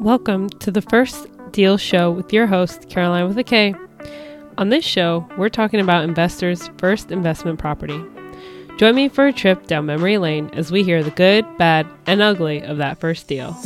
Welcome to the first deal show with your host, Caroline with a K. On this show, we're talking about investors' first investment property. Join me for a trip down memory lane as we hear the good, bad, and ugly of that first deal.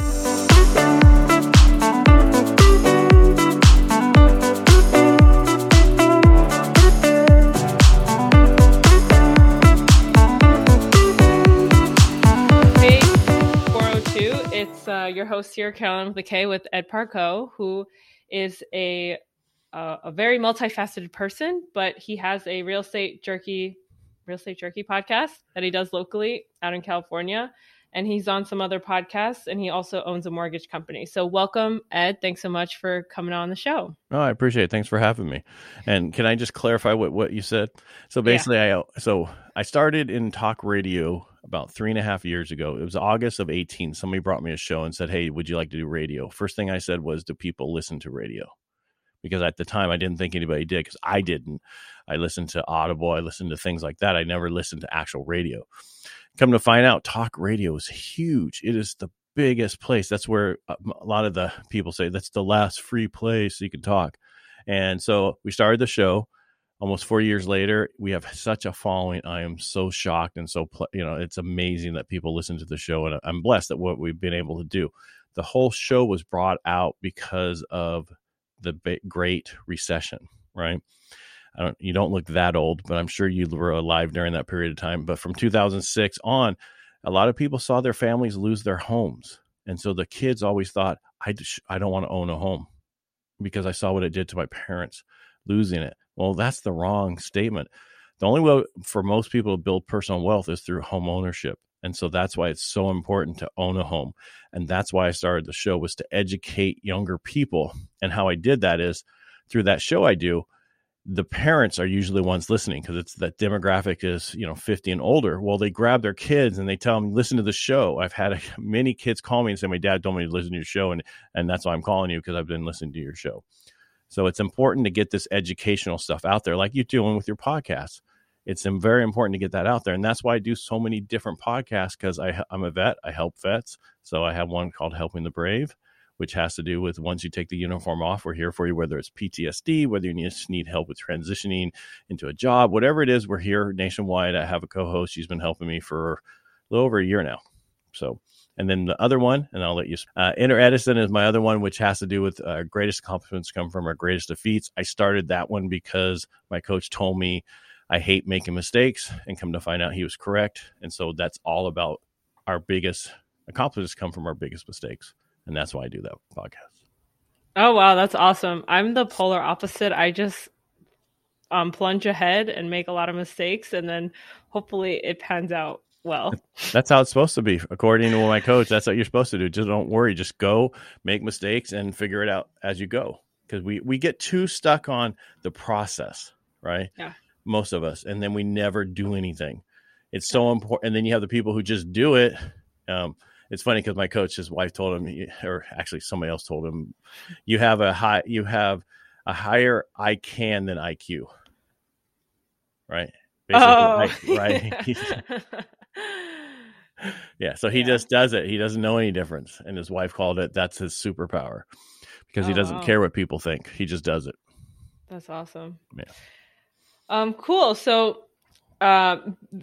Uh, your host here, Caroline with a K, with Ed Parcaut, who is a uh, a very multifaceted person, but he has a real estate jerky real estate jerky podcast that he does locally out in California. And he's on some other podcasts and he also owns a mortgage company. So welcome, Ed. Thanks so much for coming on the show. Oh, I appreciate it. Thanks for having me. And can I just clarify what, what you said? So basically, I so I started in talk radio about three and a half years ago. It was August of 18. Somebody brought me a show and said, Hey, would you like to do radio? First thing I said was, Do people listen to radio? Because at the time I didn't think anybody did because I didn't. I listened to Audible, I listened to things like that. I never listened to actual radio. Come to find out, talk radio is huge. It is the biggest place. That's where uh, a lot of the people say that's the last free place you can talk. And so we started the show almost four years later we have such a following i am so shocked and so you know it's amazing that people listen to the show and i'm blessed that what we've been able to do the whole show was brought out because of the great recession right I don't, you don't look that old but i'm sure you were alive during that period of time but from 2006 on a lot of people saw their families lose their homes and so the kids always thought i, I don't want to own a home because i saw what it did to my parents losing it well, that's the wrong statement. The only way for most people to build personal wealth is through home ownership. And so that's why it's so important to own a home. And that's why I started the show was to educate younger people. And how I did that is through that show I do, the parents are usually ones listening because it's that demographic is, you know, 50 and older. Well, they grab their kids and they tell them, listen to the show. I've had a, many kids call me and say, my dad told me to listen to your show. And, and that's why I'm calling you because I've been listening to your show. So it's important to get this educational stuff out there, like you're doing with your podcast. It's very important to get that out there. And that's why I do so many different podcasts because I'm a vet. I help vets. So I have one called Helping the Brave, which has to do with once you take the uniform off, we're here for you, whether it's PTSD, whether you need, need help with transitioning into a job, whatever it is, we're here nationwide. I have a co host. She's been helping me for a little over a year now. So and then the other one, and I'll let you. Uh, Inner Edison is my other one, which has to do with uh, greatest accomplishments come from our greatest defeats. I started that one because my coach told me I hate making mistakes, and come to find out he was correct. And so that's all about our biggest accomplishments come from our biggest mistakes, and that's why I do that podcast. Oh wow, that's awesome! I'm the polar opposite. I just um, plunge ahead and make a lot of mistakes, and then hopefully it pans out well. That's how it's supposed to be, according to my coach. That's what you're supposed to do. Just don't worry. Just go make mistakes and figure it out as you go. Because we we get too stuck on the process, right? Yeah. Most of us, and then we never do anything. It's so important. And then you have the people who just do it. Um, it's funny because my coach, his wife told him, or actually somebody else told him, you have a high, you have a higher I can than IQ, right? Basically, oh. I, right. yeah, so he yeah. just does it. He doesn't know any difference. And his wife called it that's his superpower because oh, he doesn't wow. care what people think. He just does it. That's awesome. Yeah. Um cool. So uh,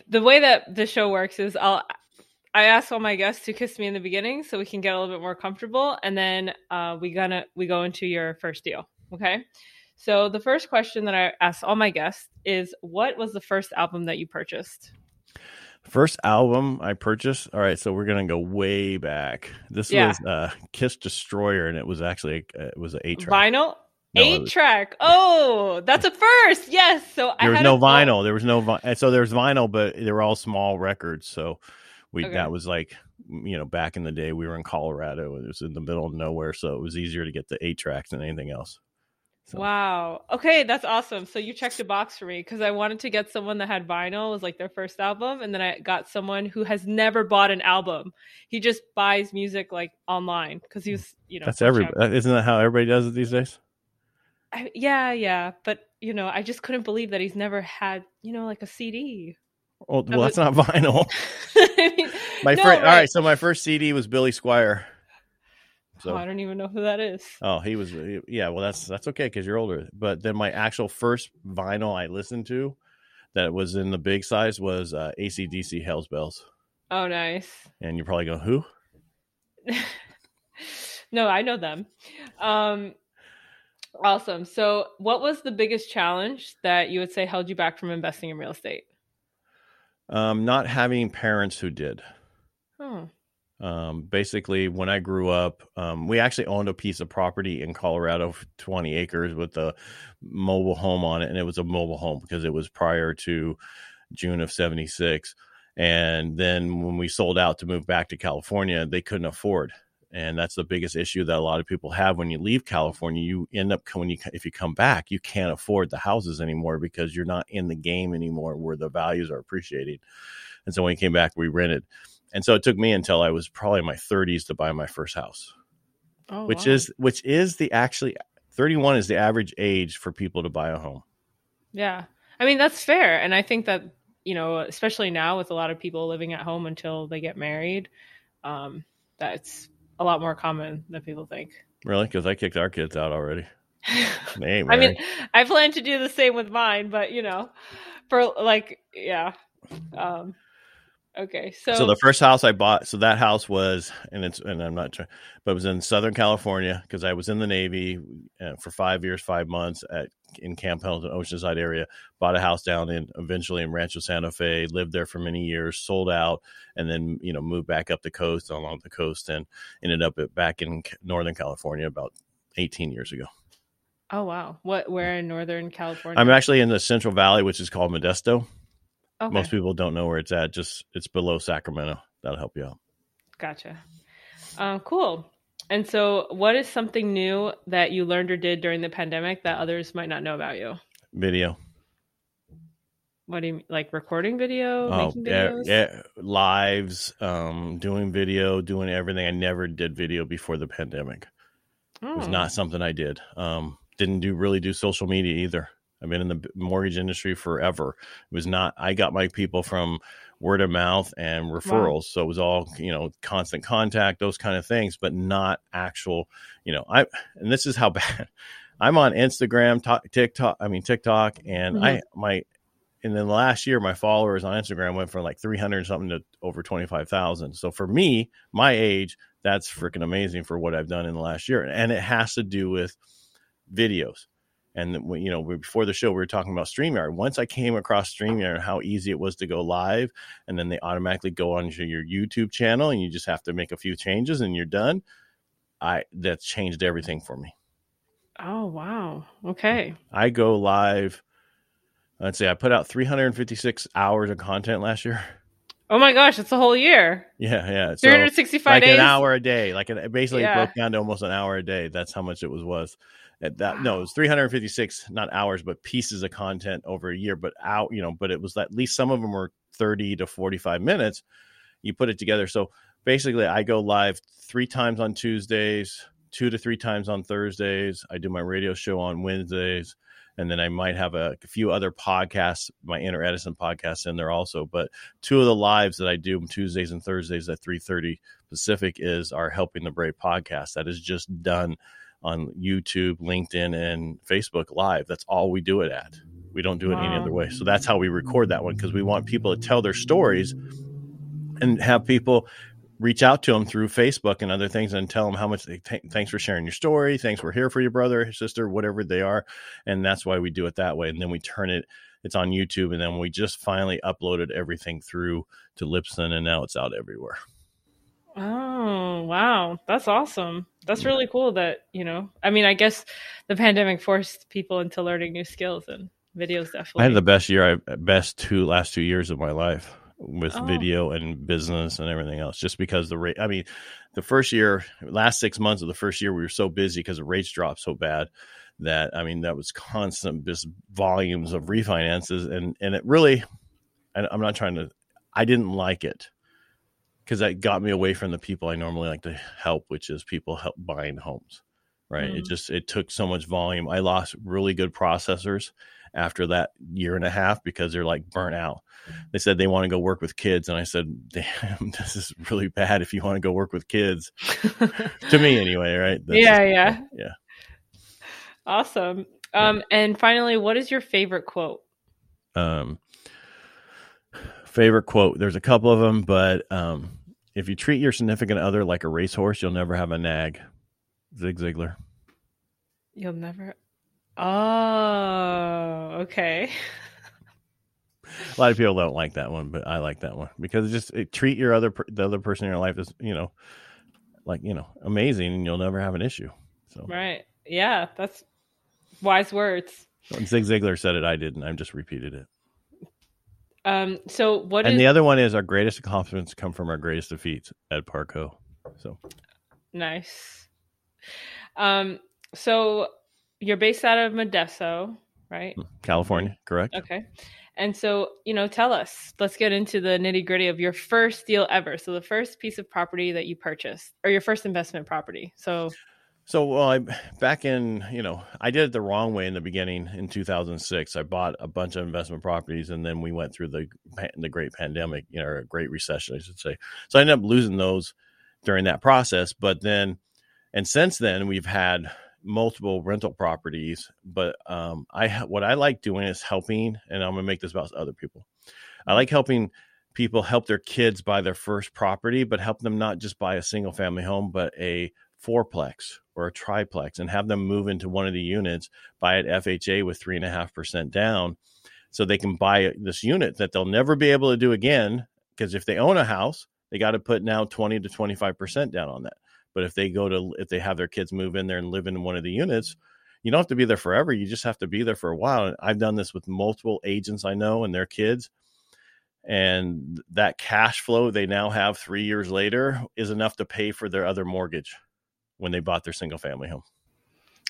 the way that the show works is I'll I ask all my guests to kiss me in the beginning so we can get a little bit more comfortable and then uh, we gonna we go into your first deal. Okay. So the first question that I ask all my guests is what was the first album that you purchased? First album I purchased. All right, so we're gonna go way back. This yeah. was uh, Kiss Destroyer, and it was actually a, it was an eight track vinyl. No, eight was, track. Oh, that's a first. Yes. So there was no vinyl. There was no vi- so there was vinyl, but they were all small records. So we okay. that was like you know back in the day we were in Colorado. It was in the middle of nowhere, so it was easier to get the eight tracks than anything else. So. Wow. Okay, that's awesome. So you checked a box for me because I wanted to get someone that had vinyl was like their first album, and then I got someone who has never bought an album. He just buys music like online because he hmm. was, you know. That's every. Uh, isn't that how everybody does it these days? I, yeah, yeah, but you know, I just couldn't believe that he's never had, you know, like a CD. Oh, well, that's not vinyl. I mean, my no, friend. Right. All right, so my first CD was Billy Squier. So oh, I don't even know who that is. Oh, he was. Yeah, well, that's that's okay because you're older. But then my actual first vinyl I listened to that was in the big size was uh, ACDC Hell's Bells. Oh, nice. And you're probably going, who? no, I know them. Um, awesome. So, what was the biggest challenge that you would say held you back from investing in real estate? Um, not having parents who did. Oh. Um, basically, when I grew up, um, we actually owned a piece of property in Colorado, 20 acres with a mobile home on it. And it was a mobile home because it was prior to June of 76. And then when we sold out to move back to California, they couldn't afford. And that's the biggest issue that a lot of people have when you leave California. You end up when you if you come back, you can't afford the houses anymore because you're not in the game anymore where the values are appreciating. And so when we came back, we rented and so it took me until I was probably in my 30s to buy my first house. Oh, which wow. is which is the actually 31 is the average age for people to buy a home. Yeah. I mean that's fair and I think that you know especially now with a lot of people living at home until they get married um that's a lot more common than people think. Really? Cuz I kicked our kids out already. I mean, I plan to do the same with mine, but you know, for like yeah. Um Okay, so so the first house I bought, so that house was, and it's, and I'm not trying, but it was in Southern California because I was in the Navy uh, for five years, five months at in Camp Pendleton, Oceanside area. Bought a house down in eventually in Rancho Santa Fe. Lived there for many years, sold out, and then you know moved back up the coast along the coast, and ended up at, back in Northern California about 18 years ago. Oh wow! What? Where in Northern California? I'm actually in the Central Valley, which is called Modesto. Okay. Most people don't know where it's at. Just it's below Sacramento. That'll help you out. Gotcha. Um, cool. And so, what is something new that you learned or did during the pandemic that others might not know about you? Video. What do you mean? like recording video? Oh, yeah, yeah, lives, um, doing video, doing everything. I never did video before the pandemic. Oh. It was not oh. something I did. Um, didn't do really do social media either. I've been in the mortgage industry forever. It was not, I got my people from word of mouth and referrals. Wow. So it was all, you know, constant contact, those kind of things, but not actual, you know, I, and this is how bad I'm on Instagram, TikTok, I mean, TikTok, and mm-hmm. I, my, and then last year, my followers on Instagram went from like 300 something to over 25,000. So for me, my age, that's freaking amazing for what I've done in the last year. And it has to do with videos and you know before the show we were talking about streamyard once i came across streamyard how easy it was to go live and then they automatically go onto your youtube channel and you just have to make a few changes and you're done i that's changed everything for me oh wow okay i go live let's say i put out 356 hours of content last year Oh my gosh, it's a whole year. Yeah, yeah. So 365 like days. an hour a day. Like it basically yeah. broke down to almost an hour a day. That's how much it was was. At that wow. no, it was 356 not hours, but pieces of content over a year. But out, you know, but it was at least some of them were 30 to 45 minutes. You put it together. So basically, I go live three times on Tuesdays, two to three times on Thursdays. I do my radio show on Wednesdays and then I might have a, a, few other podcasts, my Inner Edison podcast in there also. But two of the lives that I do Tuesdays and Thursdays at three thirty Pacific is our Helping the Brave podcast that is just done on YouTube, LinkedIn, and Facebook Live. That's all we do it at. We don't do it wow. any other way. So that's how we record that one because we want people to tell their stories and have people reach out to them through Facebook and other things and tell them how much they th- thanks for sharing your story. Thanks, we're here for your brother, sister, whatever they are. And that's why we do it that way. And then we turn it, it's on YouTube. And then we just finally uploaded everything through to Libsyn and now it's out everywhere. Oh, wow. That's awesome. That's really cool that, you know, I mean, I guess the pandemic forced people into learning new skills and videos definitely. I had the best year, I best two last two years of my life with oh. video and business and everything else just because the rate i mean the first year last six months of the first year we were so busy because the rates dropped so bad that i mean that was constant just volumes of refinances and and it really and i'm not trying to i didn't like it because that got me away from the people i normally like to help which is people help buying homes right mm. it just it took so much volume i lost really good processors after that year and a half because they're like burnt out. They said they want to go work with kids, and I said, "Damn, this is really bad. If you want to go work with kids, to me anyway, right? That's yeah, yeah, yeah. Awesome. Um, and finally, what is your favorite quote? Um, favorite quote. There's a couple of them, but um, if you treat your significant other like a racehorse, you'll never have a nag. Zig Ziglar. You'll never. Oh, okay. a lot of people don't like that one, but I like that one because just it, treat your other the other person in your life as you know, like you know, amazing, and you'll never have an issue. So right, yeah, that's wise words. When Zig Ziglar said it, I didn't. I just repeated it. Um. So what? And is... the other one is our greatest accomplishments come from our greatest defeats. Ed Parcaut. So nice. Um. So you're based out of Modesto, right? California, correct? Okay. And so, you know, tell us, let's get into the nitty gritty of your first deal ever. So, the first piece of property that you purchased or your first investment property. So, so well, I back in, you know, I did it the wrong way in the beginning in 2006. I bought a bunch of investment properties and then we went through the the great pandemic, you know, or great recession, I should say. So I ended up losing those during that process, but then and since then we've had multiple rental properties, but um, I what I like doing is helping, and I'm gonna make this about other people. I like helping people help their kids buy their first property, but help them not just buy a single family home, but a fourplex or a triplex, and have them move into one of the units, buy it FHA with three and a half percent down, so they can buy this unit that they'll never be able to do again. Because if they own a house, they got to put now 20 to 25 percent down on that. But if they go to if they have their kids move in there and live in one of the units, you don't have to be there forever. You just have to be there for a while. And I've done this with multiple agents I know and their kids. And that cash flow they now have three years later is enough to pay for their other mortgage when they bought their single family home.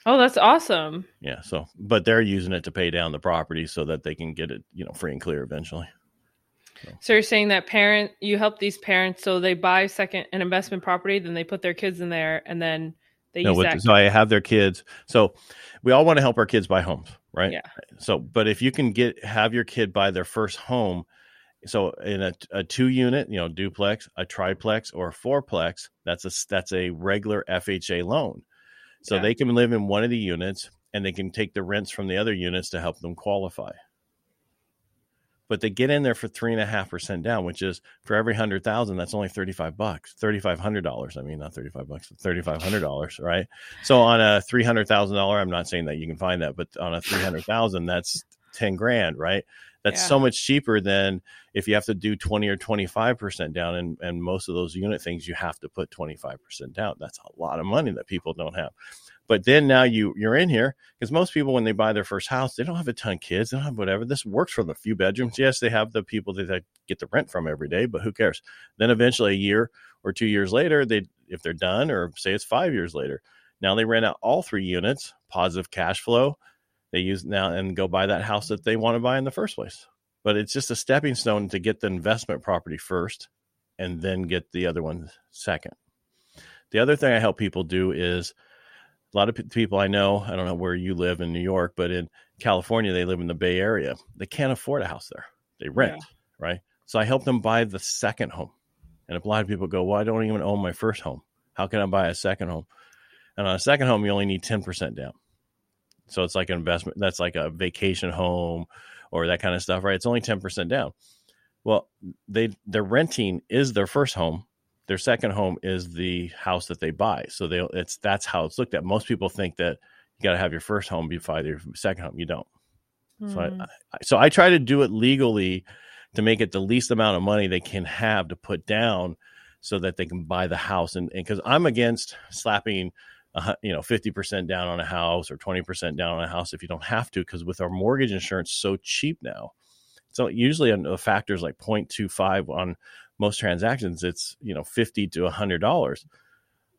Oh, that's awesome. Yeah. So, but they're using it to pay down the property so that they can get it, you know, free and clear eventually. So. you're saying that parent you help these parents so they buy second an investment property, then they put their kids in there, and then they no, use that. So I have their kids. So we all want to help our kids buy homes, right? Yeah. So, but if you can get have your kid buy their first home, so in a, a two unit, you know, duplex, a triplex, or a fourplex, that's a that's a regular FHA loan. So yeah. they can live in one of the units and they can take the rents from the other units to help them qualify but they get in there for three and a half percent down, which is for every hundred thousand, that's only thirty five bucks, thirty five hundred dollars. I mean, not thirty five bucks, thirty five hundred dollars, right? So on a three hundred thousand dollar, I'm not saying that you can find that, but on a three hundred thousand, that's ten grand, right? That's yeah. so much cheaper than if you have to do 20 or 25% down. And, and most of those unit things, you have to put 25% down. That's a lot of money that people don't have. But then now you you're in here because most people when they buy their first house, they don't have a ton of kids, they don't have whatever. This works for the few bedrooms. Yes, they have the people that they get the rent from every day, but who cares? Then eventually a year or two years later, they if they're done, or say it's five years later, now they rent out all three units, positive cash flow. They use now and go buy that house that they want to buy in the first place. But it's just a stepping stone to get the investment property first and then get the other one second. The other thing I help people do is a lot of people I know, I don't know where you live in New York, but in California, they live in the Bay Area. They can't afford a house there. They rent, yeah. right? So I help them buy the second home. And a lot of people go, Well, I don't even own my first home. How can I buy a second home? And on a second home, you only need 10% down. So it's like an investment. That's like a vacation home or that kind of stuff, right? It's only 10% down. Well, they they're renting is their first home their second home is the house that they buy. So they it's that's how it's looked at. Most people think that you got to have your first home before your second home. You don't. Mm. So I, hmm. I, so I try to do it legally to make it the least amount of money they can have to put down so that they can buy the house and because i'm against slapping uh, you know 50% down on a house or 20% down on a house if you don't have to because with our mortgage insurance so cheap now. So usually a factor is like 0.25 on most transactions it's you know 50 to 100 dollars.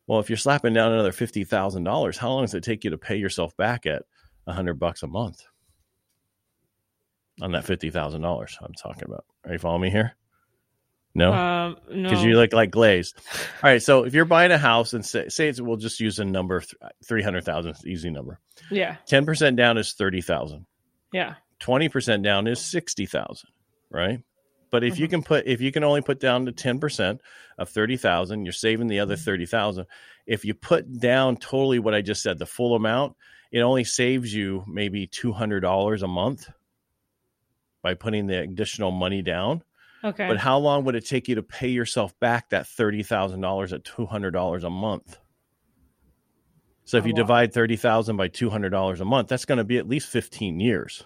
Well if you're slapping down another $50000 how long does it take you to pay yourself back at 100 bucks a month? On that $50000 i'm talking about. Are you following me here no because no. you look like glazed all right so if you're buying a house and say, say it's we'll just use a number 300000 easy number yeah 10% down is 30000 yeah 20% down is 60,000, right? But if mm-hmm. you can put if you can only put down to 10% of 30,000, you're saving the other 30,000. If you put down totally what I just said, the full amount, it only saves you maybe $200 a month by putting the additional money down. Okay. But how long would it take you to pay yourself back that $30,000 at $200 a month? So if oh, you wow. divide 30,000 by $200 a month, that's going to be at least 15 years.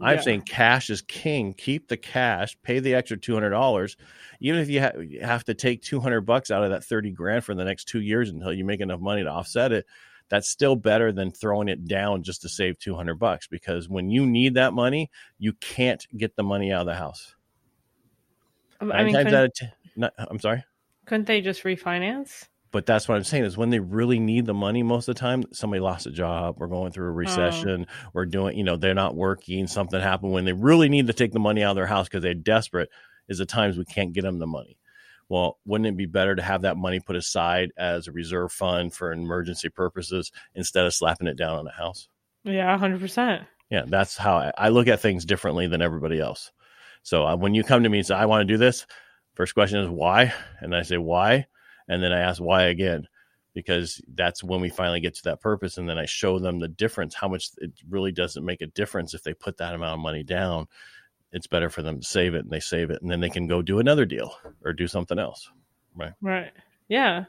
Yeah. I'm saying cash is king. Keep the cash, pay the extra $200. Even if you, ha- you have to take 200 bucks out of that 30 grand for the next 2 years until you make enough money to offset it, that's still better than throwing it down just to save 200 bucks because when you need that money, you can't get the money out of the house. I mean, times t- not, I'm sorry. Couldn't they just refinance? But that's what I'm saying is when they really need the money most of the time, somebody lost a job, we're going through a oh. recession, oh. we're doing, you know, they're not working, something happened when they really need to take the money out of their house because they're desperate is the times we can't get them the money well, wouldn't it be better to have that money put aside as a reserve fund for emergency purposes instead of slapping it down on a house? Yeah, 100%. Yeah, that's how I, I look at things differently than everybody else. So uh, when you come to me and say, I want to do this, first question is why? And I say, why? And then I ask why again, because that's when we finally get to that purpose. And then I show them the difference, how much it really doesn't make a difference if they put that amount of money down it's better for them to save it and they save it and then they can go do another deal or do something else. Right. Right. Yeah.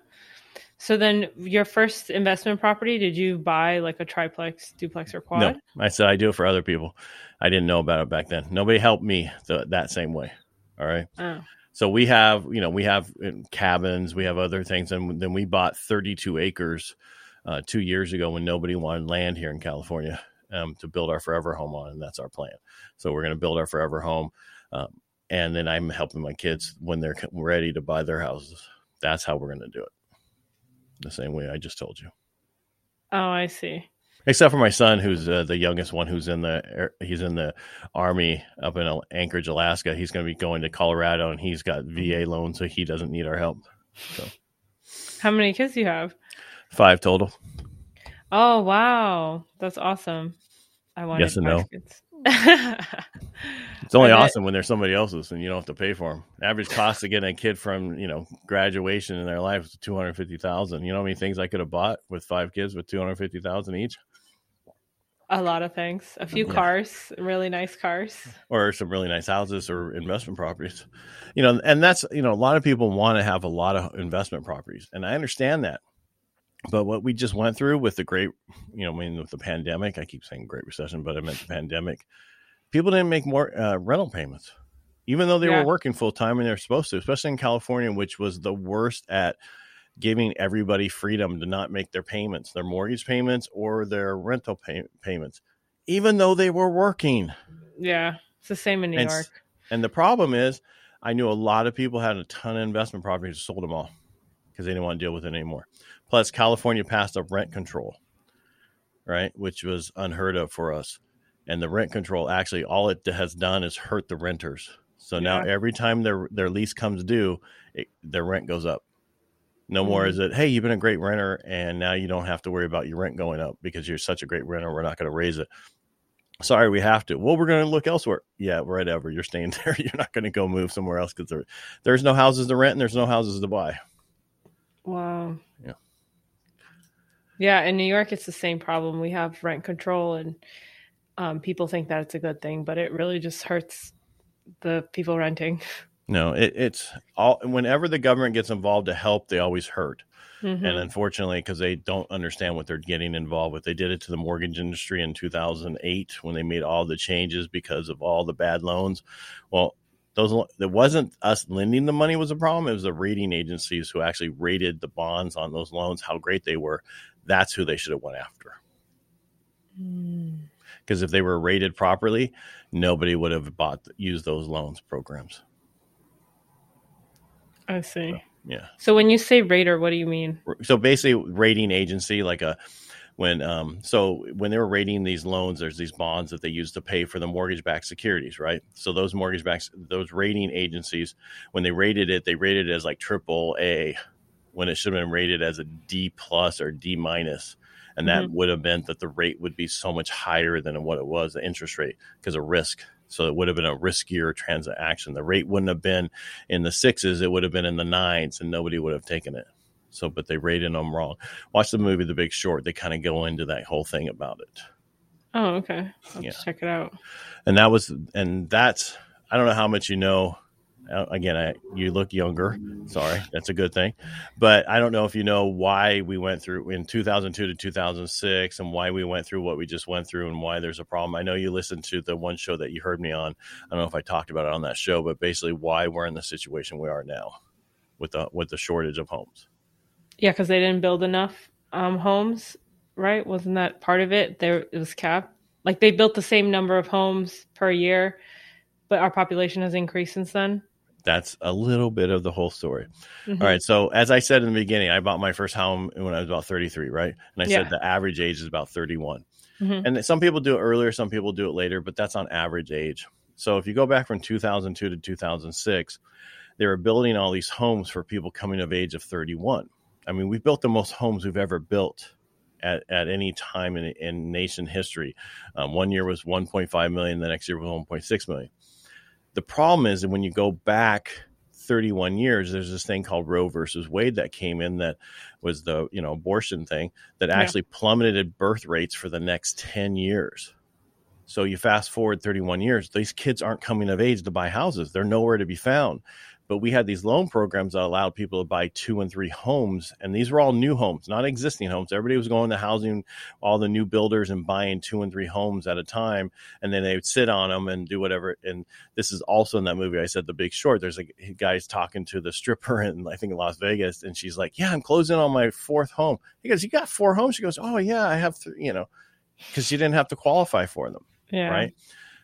So then your first investment property, did you buy like a triplex, duplex or quad? No, I said I do it for other people. I didn't know about it back then. Nobody helped me the, that same way. All right. Oh. So we have, you know, we have uh, cabins, we have other things. And then we bought 32 acres uh, two years ago when nobody wanted land here in California um, to build our forever home on, and that's our plan. So we're going to build our forever home, um, and then I'm helping my kids when they're ready to buy their houses. That's how we're going to do it. The same way I just told you. Oh, I see. Except for my son, who's uh, the youngest one, who's in the he's in the army up in Anchorage, Alaska. He's going to be going to Colorado, and he's got VA loan, so he doesn't need our help. So, how many kids do you have? Five total. Oh wow, that's awesome. I want yes and no. it's only awesome when there's somebody else's and you don't have to pay for them. Average cost to get a kid from you know graduation in their life is two hundred fifty thousand. You know how many things I could have bought with five kids with two hundred fifty thousand each. A lot of things. A few yeah. cars, really nice cars, or some really nice houses or investment properties. You know, and that's you know a lot of people want to have a lot of investment properties, and I understand that but what we just went through with the great, you know, I mean, with the pandemic, I keep saying great recession, but I meant the pandemic. People didn't make more uh, rental payments, even though they yeah. were working full time and they're supposed to, especially in California, which was the worst at giving everybody freedom to not make their payments, their mortgage payments or their rental pay- payments, even though they were working. Yeah, it's the same in New and, York. And the problem is, I knew a lot of people had a ton of investment properties, sold them all because they didn't want to deal with it anymore. Plus, California passed a rent control, right, which was unheard of for us. And the rent control actually, all it has done is hurt the renters. So yeah. now every time their their lease comes due, it, their rent goes up. No mm-hmm. more is it, hey, you've been a great renter, and now you don't have to worry about your rent going up because you're such a great renter. We're not going to raise it. Sorry, we have to. Well, we're going to look elsewhere. Yeah, whatever. You're staying there. You're not going to go move somewhere else because there, there's no houses to rent and there's no houses to buy. Wow. Yeah. In New York, it's the same problem. We have rent control, and um, people think that it's a good thing, but it really just hurts the people renting. No, it, it's all. Whenever the government gets involved to help, they always hurt. Mm-hmm. And unfortunately, because they don't understand what they're getting involved with, they did it to the mortgage industry in 2008 when they made all the changes because of all the bad loans. Well, those it wasn't us lending the money was a problem. It was the rating agencies who actually rated the bonds on those loans, how great they were that's who they should have went after. Because mm. if they were rated properly, nobody would have bought used those loans programs. I see. So, yeah. So when you say rater, what do you mean? So basically, rating agency like a when um so when they were rating these loans there's these bonds that they use to pay for the mortgage backed securities right so those mortgage backs those rating agencies when they rated it they rated it as like triple a when it should have been rated as a D plus or D minus. and that mm-hmm. would have meant that the rate would be so much higher than what it was, the interest rate, because of risk. So it would have been a riskier transaction. The rate wouldn't have been in the sixes; it would have been in the nines, and nobody would have taken it. So, but they rated them wrong. Watch the movie The Big Short. They kind of go into that whole thing about it. Oh, okay. I'll yeah. check it out. And that was, and that's, I don't know how much you know again, I, you look younger. Sorry, that's a good thing. But I don't know if you know why we went through in 2002 to 2006 and why we went through what we just went through and why there's a problem. I know you listened to the one show that you heard me on. I don't know if I talked about it on that show, but basically why we're in the situation we are now with the with the shortage of homes. Yeah, because they didn't build enough um, homes, right? Wasn't that part of it? There it was capped. Like they built the same number of homes per year, but our population has increased since then that's a little bit of the whole story. Mm-hmm. All right. So, as I said in the beginning, I bought my first home when I was about 33, right? And I yeah. said the average age is about 31. Mm-hmm. And some people do it earlier, some people do it later, but that's on average age. So, if you go back from 2002 to 2006, they were building all these homes for people coming of age of 31. I mean, we've built the most homes we've ever built at, at any time in, in nation history. Um, one year was 1.5 million, the next year was 1.6 million. The problem is that when you go back 31 years, there's this thing called Roe versus Wade that came in that was the you know abortion thing that actually yeah. plummeted birth rates for the next 10 years. So you fast forward 31 years, these kids aren't coming of age to buy houses. They're nowhere to be found but we had these loan programs that allowed people to buy two and three homes and these were all new homes not existing homes. Everybody was going to housing all the new builders and buying two and three homes at a time and then they would sit on them and do whatever and this is also in that movie i said the big short. There's a guy's talking to the stripper in i think in las vegas and she's like yeah i'm closing on my fourth home. He goes you got four homes? She goes oh yeah i have three you know because she didn't have to qualify for them yeah. right?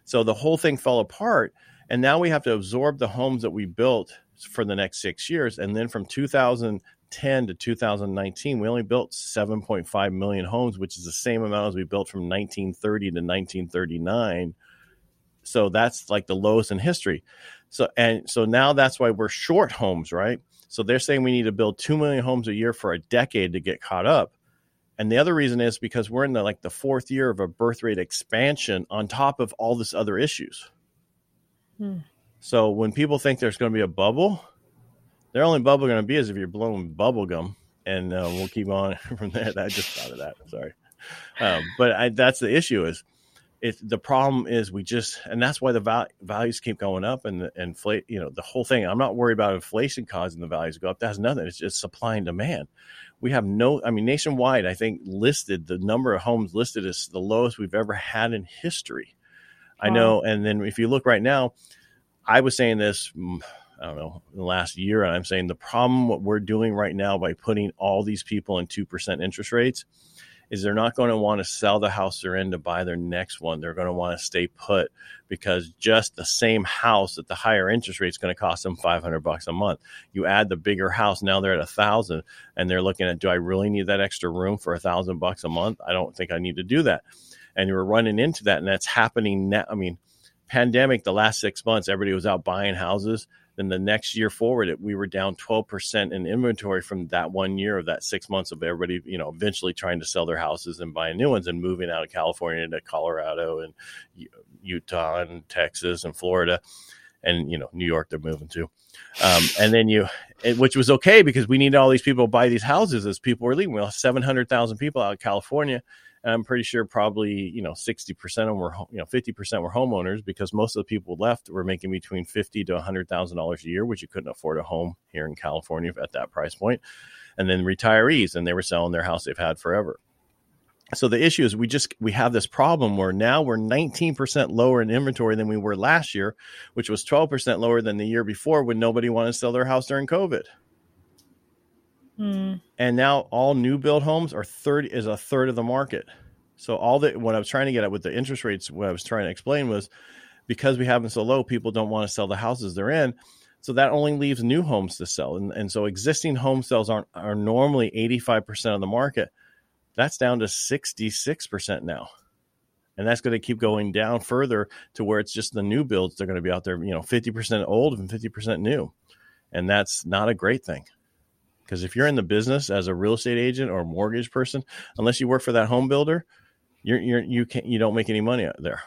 So the whole thing fell apart and now we have to absorb the homes that we built for the next six years. And then from 2010 to 2019, we only built 7.5 million homes, which is the same amount as we built from 1930 to 1939. So that's like the lowest in history. So, and so now that's why we're short homes, right? So they're saying we need to build 2 million homes a year for a decade to get caught up. And the other reason is because we're in the like the fourth year of a birth rate expansion on top of all this other issues. So when people think there's going to be a bubble, their only bubble going to be is if you're blowing bubble gum, and uh, we'll keep on from there. I just thought of that. Sorry, um, but I, that's the issue. Is it the problem is we just and that's why the val- values keep going up and the inflate. You know the whole thing. I'm not worried about inflation causing the values to go up. That's nothing. It's just supply and demand. We have no. I mean, nationwide, I think listed the number of homes listed is the lowest we've ever had in history. I know. And then if you look right now, I was saying this, mm, I don't know, the last year, and I'm saying the problem what we're doing right now by putting all these people in two percent interest rates is they're not going to want to sell the house they're in to buy their next one. They're going to want to stay put because just the same house at the higher interest rate is going to cost them 500 bucks a month. You add the bigger house, now they're at a thousand and they're looking at, do I really need that extra room for a thousand bucks a month? I don't think I need to do that and we're running into that, and that's happening now. I mean, pandemic, the last six months, everybody was out buying houses. Then the next year forward, we were down 12% in inventory from that one year of that six months of everybody, you know, eventually trying to sell their houses and buying new ones and moving out of California to Colorado and Utah and Texas and Florida and, you know, New York they're moving to. Um, and then you, which was okay because we needed all these people to buy these houses as people were leaving. We lost 700,000 people out of California and I'm pretty sure probably, you know, 60% of them were, you know, 50% were homeowners because most of the people left were making between 50 to $100,000 a year, which you couldn't afford a home here in California at that price point. And then retirees, and they were selling their house they've had forever. So the issue is we just we have this problem where now we're 19% lower in inventory than we were last year, which was 12% lower than the year before when nobody wanted to sell their house during COVID. Mm. And now all new build homes are 30 is a third of the market. So all that what I was trying to get at with the interest rates, what I was trying to explain was because we have them so low, people don't want to sell the houses they're in. So that only leaves new homes to sell. And, and so existing home sales aren't are normally 85% of the market. That's down to 66% now. And that's going to keep going down further to where it's just the new builds. They're going to be out there, you know, 50% old and 50% new. And that's not a great thing. Because if you're in the business as a real estate agent or mortgage person, unless you work for that home builder, you're, you're you can't you don't make any money out there.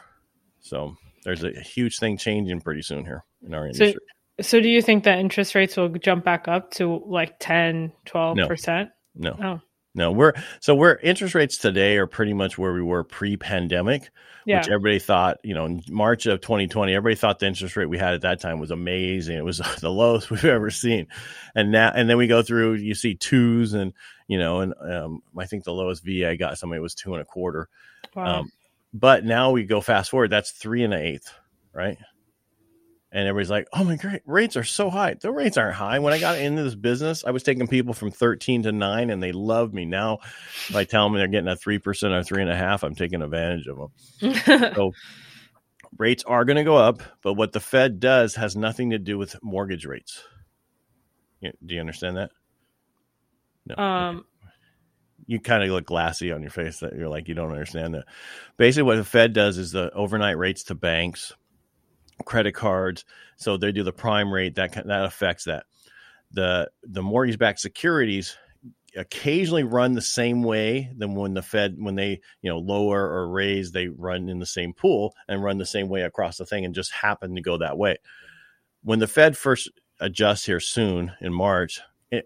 So there's a huge thing changing pretty soon here in our industry. So, so do you think that interest rates will jump back up to like 10, 12%? No. no. Oh. No, we're so we're interest rates today are pretty much where we were pre-pandemic, yeah. which everybody thought, you know, in March of 2020, everybody thought the interest rate we had at that time was amazing. It was the lowest we've ever seen. And now and then we go through you see twos and you know, and um, I think the lowest V I got somebody was two and a quarter. Wow. Um, but now we go fast forward, that's three and an eighth, right? And everybody's like, "Oh my great rates are so high." The rates aren't high. When I got into this business, I was taking people from thirteen to nine, and they love me. Now, if I tell them they're getting a three percent or three and a half, I'm taking advantage of them. so rates are going to go up, but what the Fed does has nothing to do with mortgage rates. Do you understand that? No. Um, you kind of look glassy on your face that you're like you don't understand that. Basically, what the Fed does is the overnight rates to banks credit cards. So they do the prime rate that that affects that. The the mortgage backed securities occasionally run the same way than when the Fed when they you know lower or raise they run in the same pool and run the same way across the thing and just happen to go that way. When the Fed first adjusts here soon in March,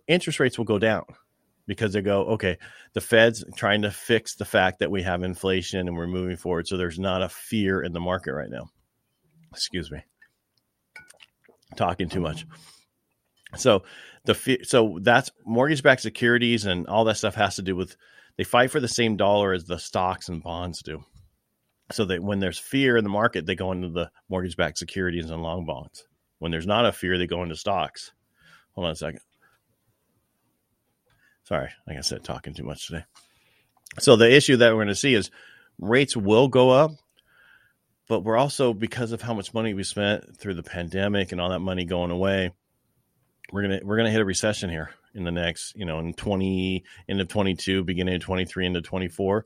interest rates will go down because they go okay the Fed's trying to fix the fact that we have inflation and we're moving forward so there's not a fear in the market right now excuse me talking too much. So the so that's mortgage backed securities and all that stuff has to do with they fight for the same dollar as the stocks and bonds do. So that when there's fear in the market they go into the mortgage backed securities and long bonds. When there's not a fear they go into stocks. Hold on a second. Sorry like i said talking too much today. So the issue that we're going to see is rates will go up but we're also because of how much money we spent through the pandemic and all that money going away we're gonna we're gonna hit a recession here in the next you know in 20 into 22 beginning of 23 into 24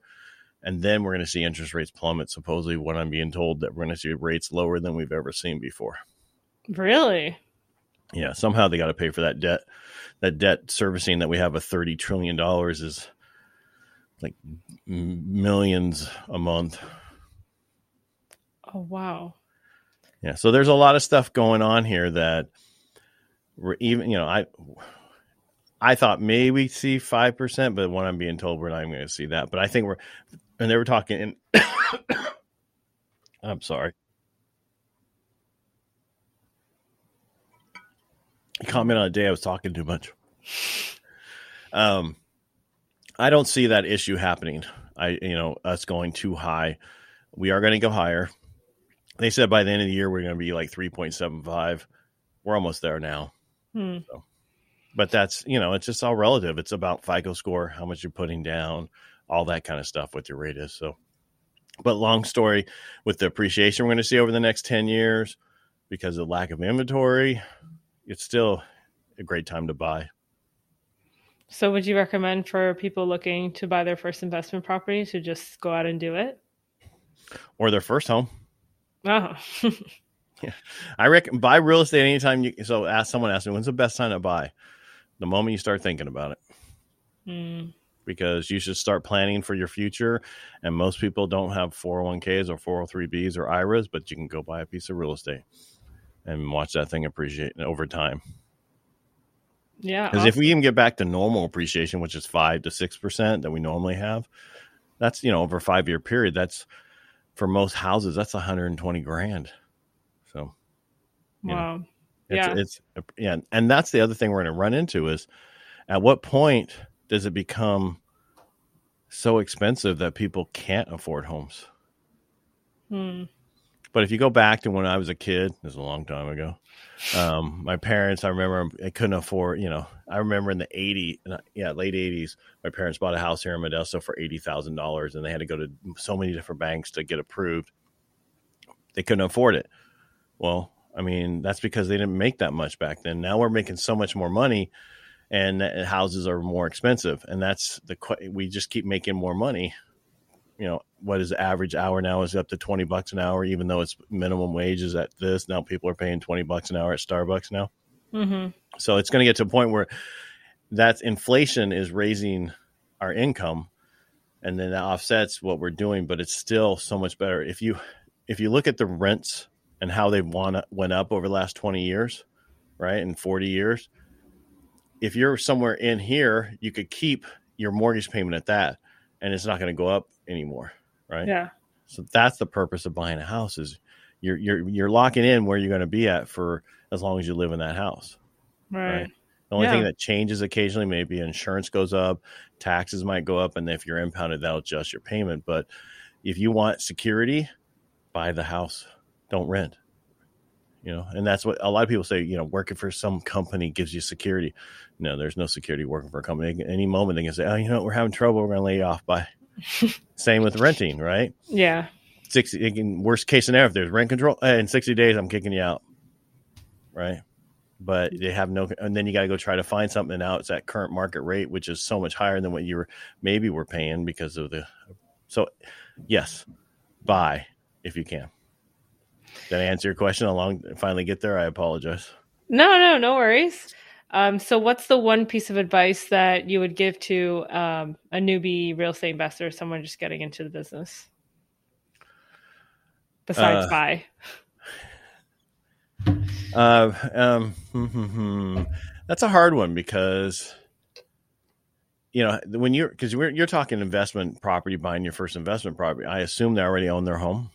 and then we're going to see interest rates plummet supposedly what i'm being told that we're going to see rates lower than we've ever seen before. Really? Yeah somehow they got to pay for that debt. That debt servicing that we have a 30 trillion dollars is like millions a month Oh wow. Yeah, so there's a lot of stuff going on here that we're even, you know, I I thought maybe we see five percent, but when I'm being told we're not even going to see that. But I think we're, and they were talking. And I'm sorry. Comment on a day I was talking too much. Um, I don't see that issue happening. I, you know, us going too high. We are going to go higher they said by the end of the year we're going to be like 3.75 we're almost there now. Hmm. so, but that's you know it's just all relative. It's about fico score how much you're putting down all that kind of stuff what your rate is so. But long story with the appreciation we're going to see over the next 10 years because of lack of inventory it's still a great time to buy. So would you recommend for people looking to buy their first investment property to just go out and do it? Or their first home Oh. yeah. I reckon buy real estate anytime you so ask someone asked me when's the best time to buy? The moment you start thinking about it. Mm. Because you should start planning for your future. And most people don't have 401ks or 403bs or IRAs, but you can go buy a piece of real estate and watch that thing appreciate over time. Yeah. Because awesome. if we even get back to normal appreciation, which is five to six percent that we normally have, that's you know over a five year period, that's for most houses, that's 120 grand. So, wow. Know, it's, yeah. It's, yeah. And that's the other thing we're going to run into is at what point does it become so expensive that people can't afford homes? Hmm. But if you go back to when I was a kid, this is a long time ago. Um, my parents, I remember, I couldn't afford. You know, I remember in the eighty, yeah, late eighties, my parents bought a house here in Modesto for eighty thousand dollars, and they had to go to so many different banks to get approved. They couldn't afford it. Well, I mean, that's because they didn't make that much back then. Now we're making so much more money, and houses are more expensive, and that's the we just keep making more money you know what is the average hour now is up to 20 bucks an hour even though it's minimum wages at this. Now people are paying 20 bucks an hour at starbucks now. Mm-hmm. so it's going to get to a point where that inflation is raising our income and then that offsets what we're doing but it's still so much better. If you if you look at the rents and how they've won, went up over the last 20 years right in 40 years if you're somewhere in here you could keep your mortgage payment at that and it's not going to go up anymore right Yeah. so that's the purpose of buying a house is you're you're you're locking in where you're going to be at for as long as you live in that house Right. Right. the only thing that changes occasionally maybe insurance goes up, taxes might go up, and if you're impounded, that'll adjust your payment. But if you want security, buy the house. Don't rent. You know, and that's what a lot of people say. You know, working for some company gives you security. No, there's no security working for a company. Any moment they can say, "Oh, you know, we're having trouble. We're going to lay you off." By same with renting, right? Yeah. Sixty. In worst case scenario, if there's rent control eh, in sixty days, I'm kicking you out, right? But they have no, and then you got to go try to find something now. It's at current market rate, which is so much higher than what you were maybe were paying because of the. So, yes, buy if you can. Did I answer your question? Along finally get there. I apologize. No, no, no worries. Um, so, what's the one piece of advice that you would give to um, a newbie real estate investor, someone just getting into the business, besides Uh, buy? Uh, um, that's a hard one because you know when you're because you're, you're talking investment property, buying your first investment property. I assume they already own their home.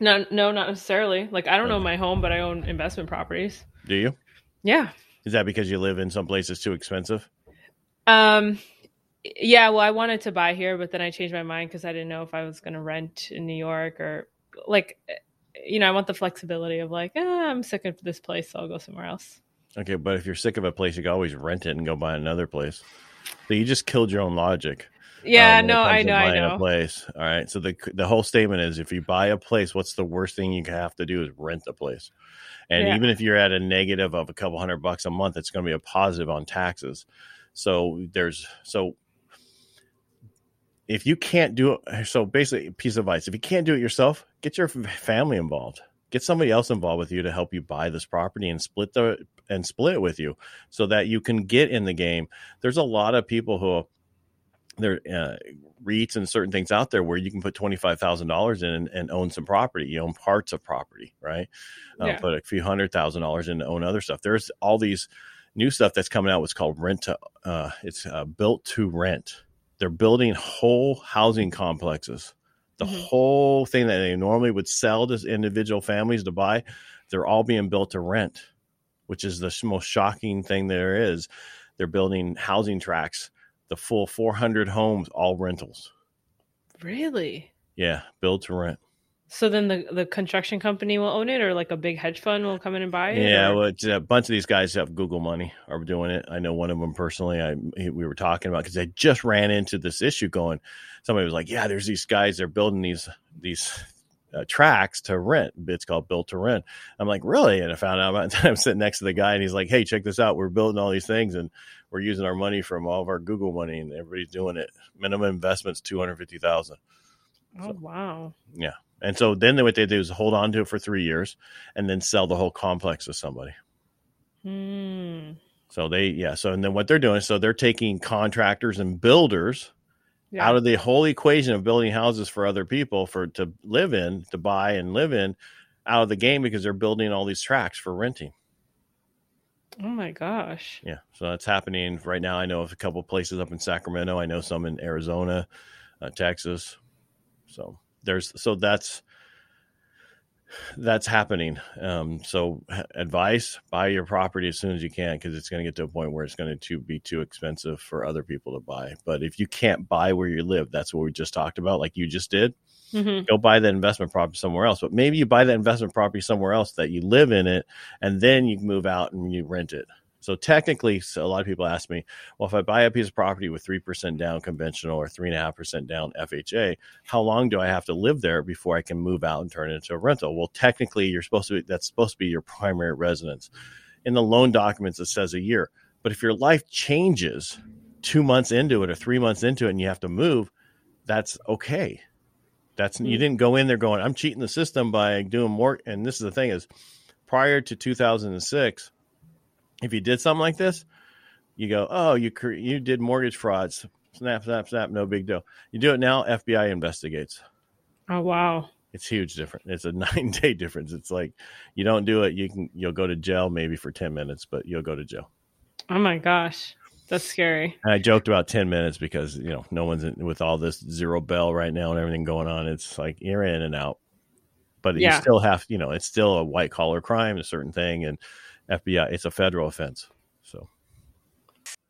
No, no, not necessarily. Like, I don't own my home, but I own investment properties. Do you? Yeah. Is that because you live in some places too expensive? Um, yeah. Well, I wanted to buy here, but then I changed my mind because I didn't know if I was going to rent in New York or like, you know, I want the flexibility of like, eh, I'm sick of this place, so I'll go somewhere else. Okay, but if you're sick of a place, you can always rent it and go buy another place. So you just killed your own logic. Yeah. um, no, I know. I buying A know. place. All right. So the the whole statement is, if you buy a place, what's the worst thing you have to do is rent the place. And Yeah. even if you're at a negative of a couple hundred bucks a month, it's going to be a positive on taxes. So there's so if you can't do it, so basically, piece of advice: if you can't do it yourself, get your family involved. Get somebody else involved with you to help you buy this property and split the and split it with you, so that you can get in the game. There's a lot of people who there uh, REITs and certain things out there where you can put twenty five thousand dollars in and, and own some property. You own parts of property, right? Uh, Yeah. Put a few hundred thousand dollars in to own other stuff. There's all these new stuff that's coming out. What's called rent to uh, it's uh, built to rent. They're building whole housing complexes. The Mhm. whole thing that they normally would sell to individual families to buy, they're all being built to rent, which is the sh- most shocking thing there is. They're building housing tracks the full 400 homes, all rentals. Really? Yeah, build to rent. So then the the construction company will own it, or like a big hedge fund will come in and buy it. Yeah, or- well, it's, a bunch of these guys have Google money are doing it. I know one of them personally. I we were talking about because I just ran into this issue. Going, somebody was like, "Yeah, there's these guys. They're building these these uh, tracks to rent. It's called built to rent." I'm like, "Really?" And I found out about. I'm sitting next to the guy, and he's like, "Hey, check this out. We're building all these things, and we're using our money from all of our Google money, and everybody's doing it. Minimum investment's two hundred fifty thousand. oh wow. Yeah, and so then what they do is hold on to it for three years, and then sell the whole complex to somebody. Hmm. So they, yeah. So and then what they're doing, so they're taking contractors and builders Yeah. out of the whole equation of building houses for other people for to live in, to buy and live in, out of the game because they're building all these tracks for renting. Oh my gosh. Yeah. So that's happening right now. I know of a couple places up in Sacramento. I know some in Arizona, uh, Texas. So there's so that's that's happening. Um, so advice: buy your property as soon as you can because it's going to get to a point where it's going to be too expensive for other people to buy. But if you can't buy where you live, that's what we just talked about, like you just did. hmm Go buy that investment property somewhere else. But maybe you buy that investment property somewhere else that you live in it, and then you move out and you rent it. So technically, so a lot of people ask me, well, if I buy a piece of property with three percent down conventional or three and a half percent down FHA, how long do I have to live there before I can move out and turn it into a rental? Well, technically, you're supposed to be that's supposed to be your primary residence. In the loan documents, it says a year. But if your life changes two months into it or three months into it, and you have to move, that's okay. That's you Mm. didn't go in there going, I'm cheating the system by doing more. And this is the thing is, prior to 2006 if you did something like this, you go, oh, you cre- you did mortgage frauds, snap, snap, snap, no big deal. You do it now, FBI investigates. Oh wow, it's huge difference. It's a nine day difference. It's like you don't do it, you can you'll go to jail maybe for ten minutes, but you'll go to jail. Oh my gosh. That's scary. And I joked about 10 minutes because, you know, no one's in, with all this zero bail right now and everything going on. It's like you're in and out. But yeah. you still have, you know, it's still a white collar crime, a certain thing. And FBI, it's a federal offense. So,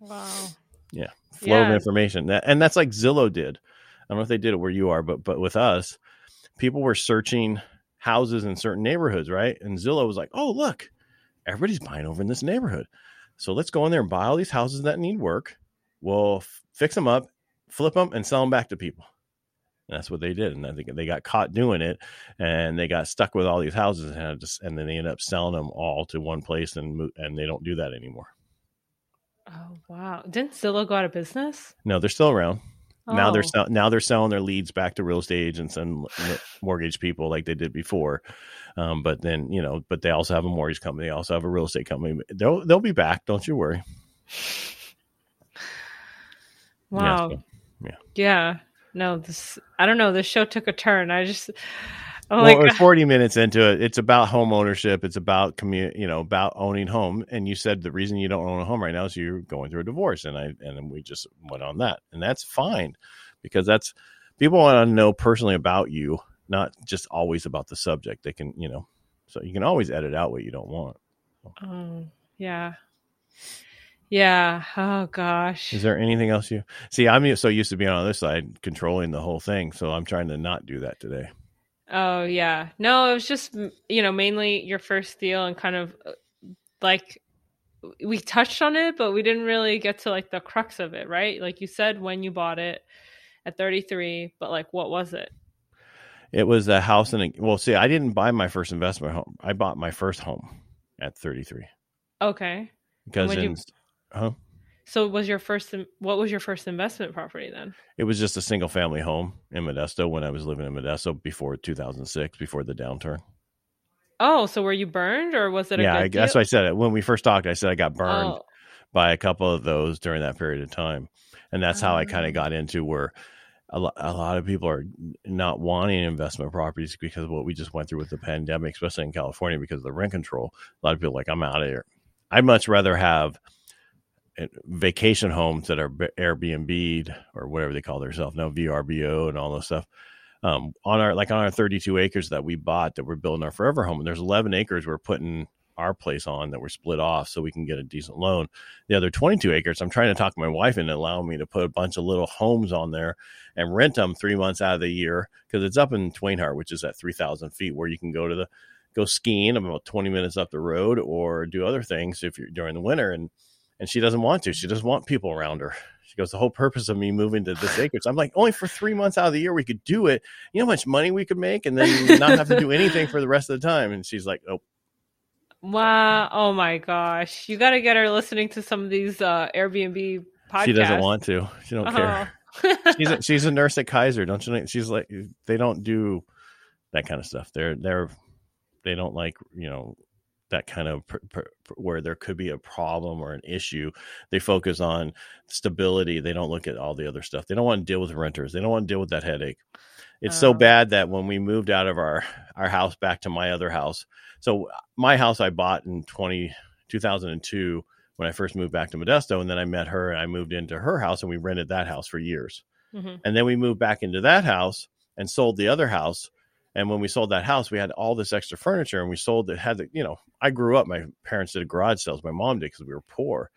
wow. Yeah. Flow yeah. of information. And that's like Zillow did. I don't know if they did it where you are, but, but with us, people were searching houses in certain neighborhoods, right? And Zillow was like, oh, look, everybody's buying over in this neighborhood. So let's go in there and buy all these houses that need work. We'll f- fix them up, flip them, and sell them back to people. And that's what they did, and I think they got caught doing it, and they got stuck with all these houses, and just, and then they ended up selling them all to one place, and and they don't do that anymore. Oh wow! Didn't Zillow go out of business? No, they're still around. Oh. Now they're oh. now they're selling their leads back to real estate agents and mortgage people like they did before. Um, but then you know, but they also have a mortgage company. They also have a real estate company. They'll they'll be back. Don't you worry. Wow. Yeah, so, yeah. Yeah. No, this I don't know. This show took a turn. I just Oh well, we're 40 minutes into it. It's about home ownership. It's about commu- you know, about owning home. And you said the reason you don't own a home right now is you're going through a divorce. And I, and then we just went on that. And that's fine because that's people want to know personally about you, not just always about the subject. They can, you know, so you can always edit out what you don't want. Oh, yeah. Yeah. Oh gosh. Is there anything else you see? I'm so used to being on this side, controlling the whole thing. So I'm trying to not do that today. Oh yeah. No, it was just you know mainly your first deal and kind of uh, like we touched on it, but we didn't really get to like the crux of it, right? Like you said when you bought it at 33, but like what was it? It was a house and well, see, I didn't buy my first investment home. I bought my first home at 33. Okay. Because in, you, huh? So was your first what was your first investment property then? It was just a single family home in Modesto when I was living in Modesto before 2006, before the downturn. Oh, so were you burned or was it Yeah, I, that's what I said. When we first talked, I said I got burned oh. by a couple of those during that period of time. And that's how I kind of oh. got into where a lot, a lot of people are not wanting investment properties because of what we just went through with the pandemic, especially in California because of the rent control. A lot of people like, I'm out of here. I'd much rather have – vacation homes that are Airbnb'd or whatever they call themselves now, VRBO and all those stuff. Um, on our like on our 32 acres that we bought that we're building our forever home, and there's 11 acres we're putting our place on that we're split off so we can get a decent loan. The other 22 acres, I'm trying to talk to my wife into allowing me to put a bunch of little homes on there and rent them three months out of the year because it's up in Twain Harte, which is at 3,000 feet, where you can go to the go skiing about 20 minutes up the road or do other things if you're during the winter and and she doesn't want to. She doesn't want people around her. She goes, the whole purpose of me moving to this acreage. I'm like, only for three months out of the year we could do it. You know how much money we could make, and then not have to do anything for the rest of the time. And she's like, oh. Wow! Oh my gosh! You got to get her listening to some of these uh, Airbnb podcasts. She doesn't want to. She don't care. Oh. she's a, she's a nurse at Kaiser, don't you know? She's like they don't do that kind of stuff. They're they're they don't like you know that kind of pr- pr- where there could be a problem or an issue they focus on stability they don't look at all the other stuff they don't want to deal with renters they don't want to deal with that headache. It's so um bad that when we moved out of our our house back to my other house so my house i bought in 20 2002 when i first moved back to modesto and then i met her and i moved into her house and we rented that house for years. Mm-hmm. and then we moved back into that house and sold the other house and when we sold that house, we had all this extra furniture, and we sold it. Had the, you know, I grew up. My parents did a garage sales. My mom did because we were poor.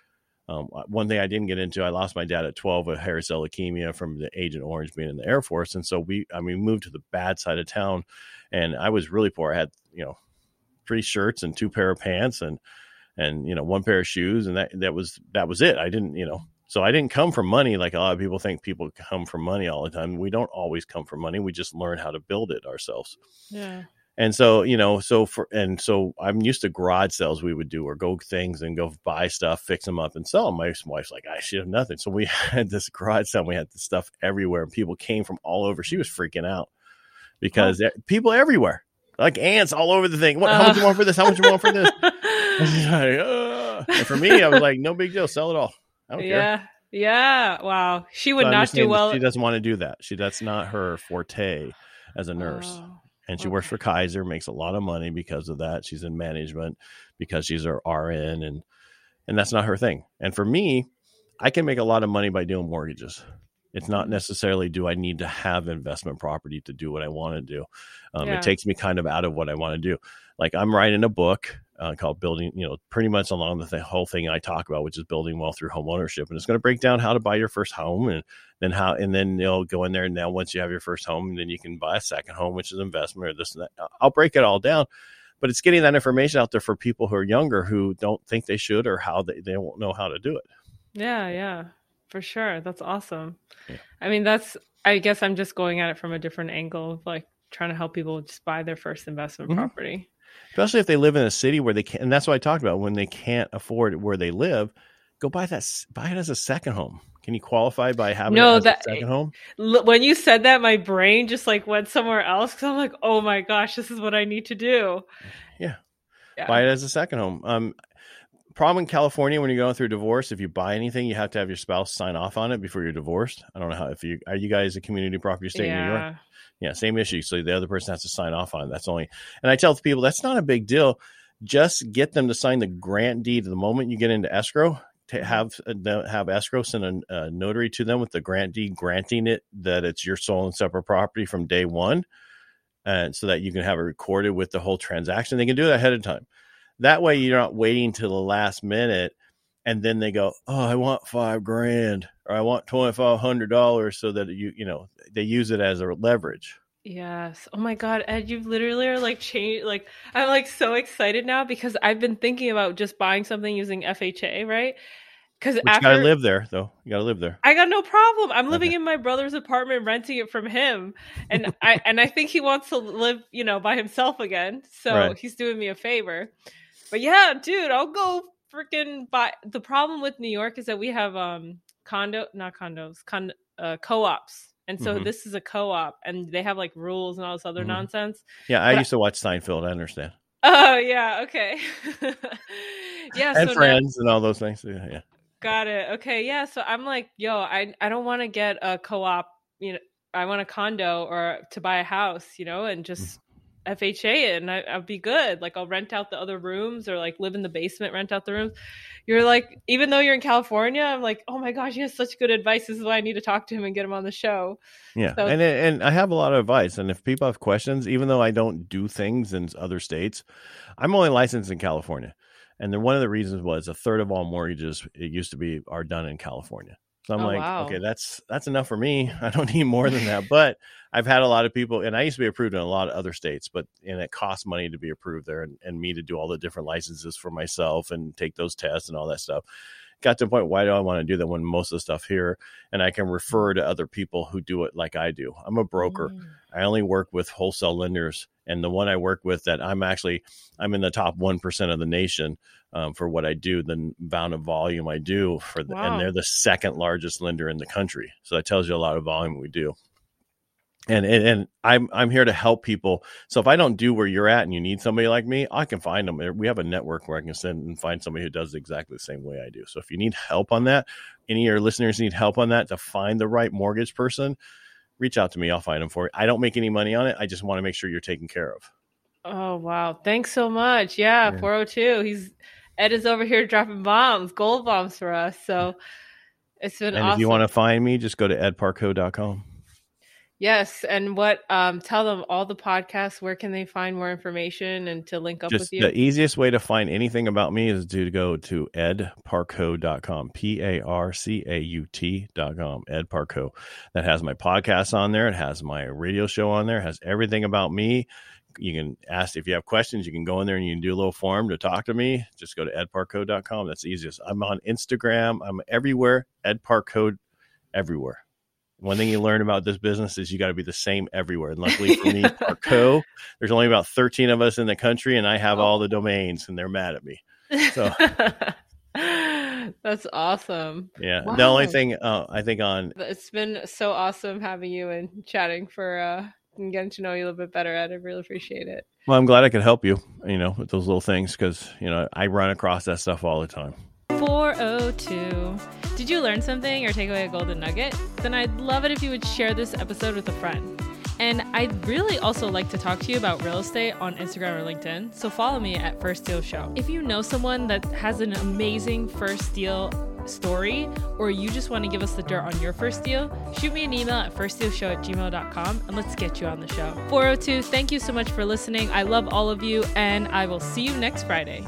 Um, one thing I didn't get into, I lost my dad at 12 with cell leukemia from the Agent Orange being in the Air Force. And so we, I mean, moved to the bad side of town and I was really poor. I had, you know, three shirts and two pair of pants and, and, you know, one pair of shoes. And that, that was, that was it. I didn't, you know, so I didn't come from money like a lot of people think people come from money all the time. We don't always come from money. We just learn how to build it ourselves. Yeah. And so, you know, so for and so I'm used to garage sales we would do or go things and go buy stuff, fix them up and sell them. My wife's like, I should have nothing. So we had this garage sale. We had the stuff everywhere and people came from all over. She was freaking out because oh. people everywhere, like ants all over the thing. What, uh. how much you want for this? How much you want for this? like, uh. And for me, I was like, no big deal. Sell it all. Yeah. Yeah. Wow. She would so not do well. She doesn't want to do that. She that's not her forte as a nurse. Oh, and she okay. works for Kaiser, makes a lot of money because of that. She's in management because she's her RN and and that's not her thing. And for me, I can make a lot of money by doing mortgages. It's not mm-hmm. necessarily do I need to have investment property to do what I want to do. Um, yeah. It takes me kind of out of what I want to do. Like I'm writing a book uh, called building, you know, pretty much along the th- whole thing I talk about, which is building wealth through home ownership. And it's going to break down how to buy your first home and then how, and then you'll go in there. And now once you have your first home, then you can buy a second home, which is investment or this and that. I'll break it all down, but it's getting that information out there for people who are younger who don't think they should or how they, they won't know how to do it. Yeah. Yeah, for sure. That's awesome. Yeah. I mean, that's, I guess I'm just going at it from a different angle, like trying to help people just buy their first investment mm-hmm. property especially if they live in a city where they can. And that's what I talked about when they can't afford where they live. Go buy that. Buy it as a second home. Can you qualify by having no, that, second home? When you said that, my brain just like went somewhere else because I'm like, oh my gosh, this is what I need to do. Yeah. yeah. Buy it as a second home. Um, problem in California when you're going through divorce, if you buy anything, you have to have your spouse sign off on it before you're divorced. I don't know how if you are you guys a community property state yeah. in New York. Yeah, same issue. So the other person has to sign off on it. That's only, and I tell the people that's not a big deal. Just get them to sign the grant deed the moment you get into escrow. To mm-hmm. have uh, have escrow send a, a notary to them with the grant deed granting it that it's your sole and separate property from day one, and so that you can have it recorded with the whole transaction. They can do it ahead of time. That way, you're not waiting till the last minute and then they go, "Oh, I want five grand or I want twenty five hundred dollars," so that you you know they use it as a leverage. Yes. Oh my God, Ed, you literally are like change. Like I'm like so excited now because I've been thinking about just buying something using FHA, right? Because after gotta live there, though. You gotta live there. I got no problem. I'm living okay. in my brother's apartment, renting it from him, and I and I think he wants to live, you know, by himself again. So right. he's doing me a favor. But yeah, dude, I'll go freaking buy. The problem with New York is that we have um condo, not condos, con uh, co-ops. And so mm-hmm. this is a co-op, and they have like rules and all this other mm-hmm. nonsense. Yeah, I but used to watch Seinfeld. I understand. Oh yeah, okay. yeah, and so friends now- and all those things. Yeah, yeah. Got it. Okay, yeah. So I'm like, yo, I I don't want to get a co-op. You know, I want a condo or to buy a house. You know, and just mm-hmm. FHA and I, will be good. Like I'll rent out the other rooms or like live in the basement, rent out the rooms. You're like, even though you're in California, I'm like, oh my gosh, he has such good advice. This is why I need to talk to him and get him on the show. Yeah, so, and and I have a lot of advice. And if people have questions, even though I don't do things in other states, I'm only licensed in California. And then one of the reasons was a third of all mortgages it used to be are done in California. So I'm oh, like, wow. okay, that's that's enough for me. I don't need more than that. But I've had a lot of people, and I used to be approved in a lot of other states, but and it costs money to be approved there, and, and me to do all the different licenses for myself and take those tests and all that stuff. Got to the point, why do I want to do that when most of the stuff here, and I can refer to other people who do it like I do. I'm a broker. Mm. I only work with wholesale lenders, and the one I work with that I'm actually I'm in the top one percent of the nation um, for what I do, the amount of volume I do for, the, wow. and they're the second largest lender in the country. So that tells you a lot of volume we do. And, and and I'm I'm here to help people. So if I don't do where you're at and you need somebody like me, I can find them. We have a network where I can send and find somebody who does exactly the same way I do. So if you need help on that, any of your listeners need help on that to find the right mortgage person, reach out to me. I'll find them for you. I don't make any money on it. I just want to make sure you're taken care of. Oh wow! Thanks so much. Yeah, yeah. 402. He's Ed is over here dropping bombs, gold bombs for us. So it's been and awesome. if you want to find me, just go to edparcaut.com. Yes, and what um tell them all the podcasts, where can they find more information and to link up Just with you? The easiest way to find anything about me is to go to edparcaut.com, P A R C A U T.com, Ed Parcaut. That has my podcast on there, it has my radio show on there, it has everything about me you can ask if you have questions. You can go in there and you can do a little form to talk to me. Just go to edparcaut.com. That's the easiest. I'm on Instagram. I'm everywhere. Edparcaut everywhere. One thing you learn about this business is you got to be the same everywhere. And luckily for me, Parcaut, there's only about 13 of us in the country, and I have oh. all the domains, and they're mad at me. So that's awesome. Yeah. Wow. The only thing uh, I think on it's been so awesome having you and chatting for uh, and getting to know you a little bit better, Ed. I really appreciate it. Well, I'm glad I could help you, you know, with those little things because, you know, I run across that stuff all the time. 402. Did you learn something or take away a golden nugget? Then I'd love it if you would share this episode with a friend. And I'd really also like to talk to you about real estate on Instagram or LinkedIn, so follow me at First Deal Show. If you know someone that has an amazing first deal story, or you just want to give us the dirt on your first deal, shoot me an email at firstdealshow at gmail.com and let's get you on the show. 402, thank you so much for listening. I love all of you, and I will see you next Friday.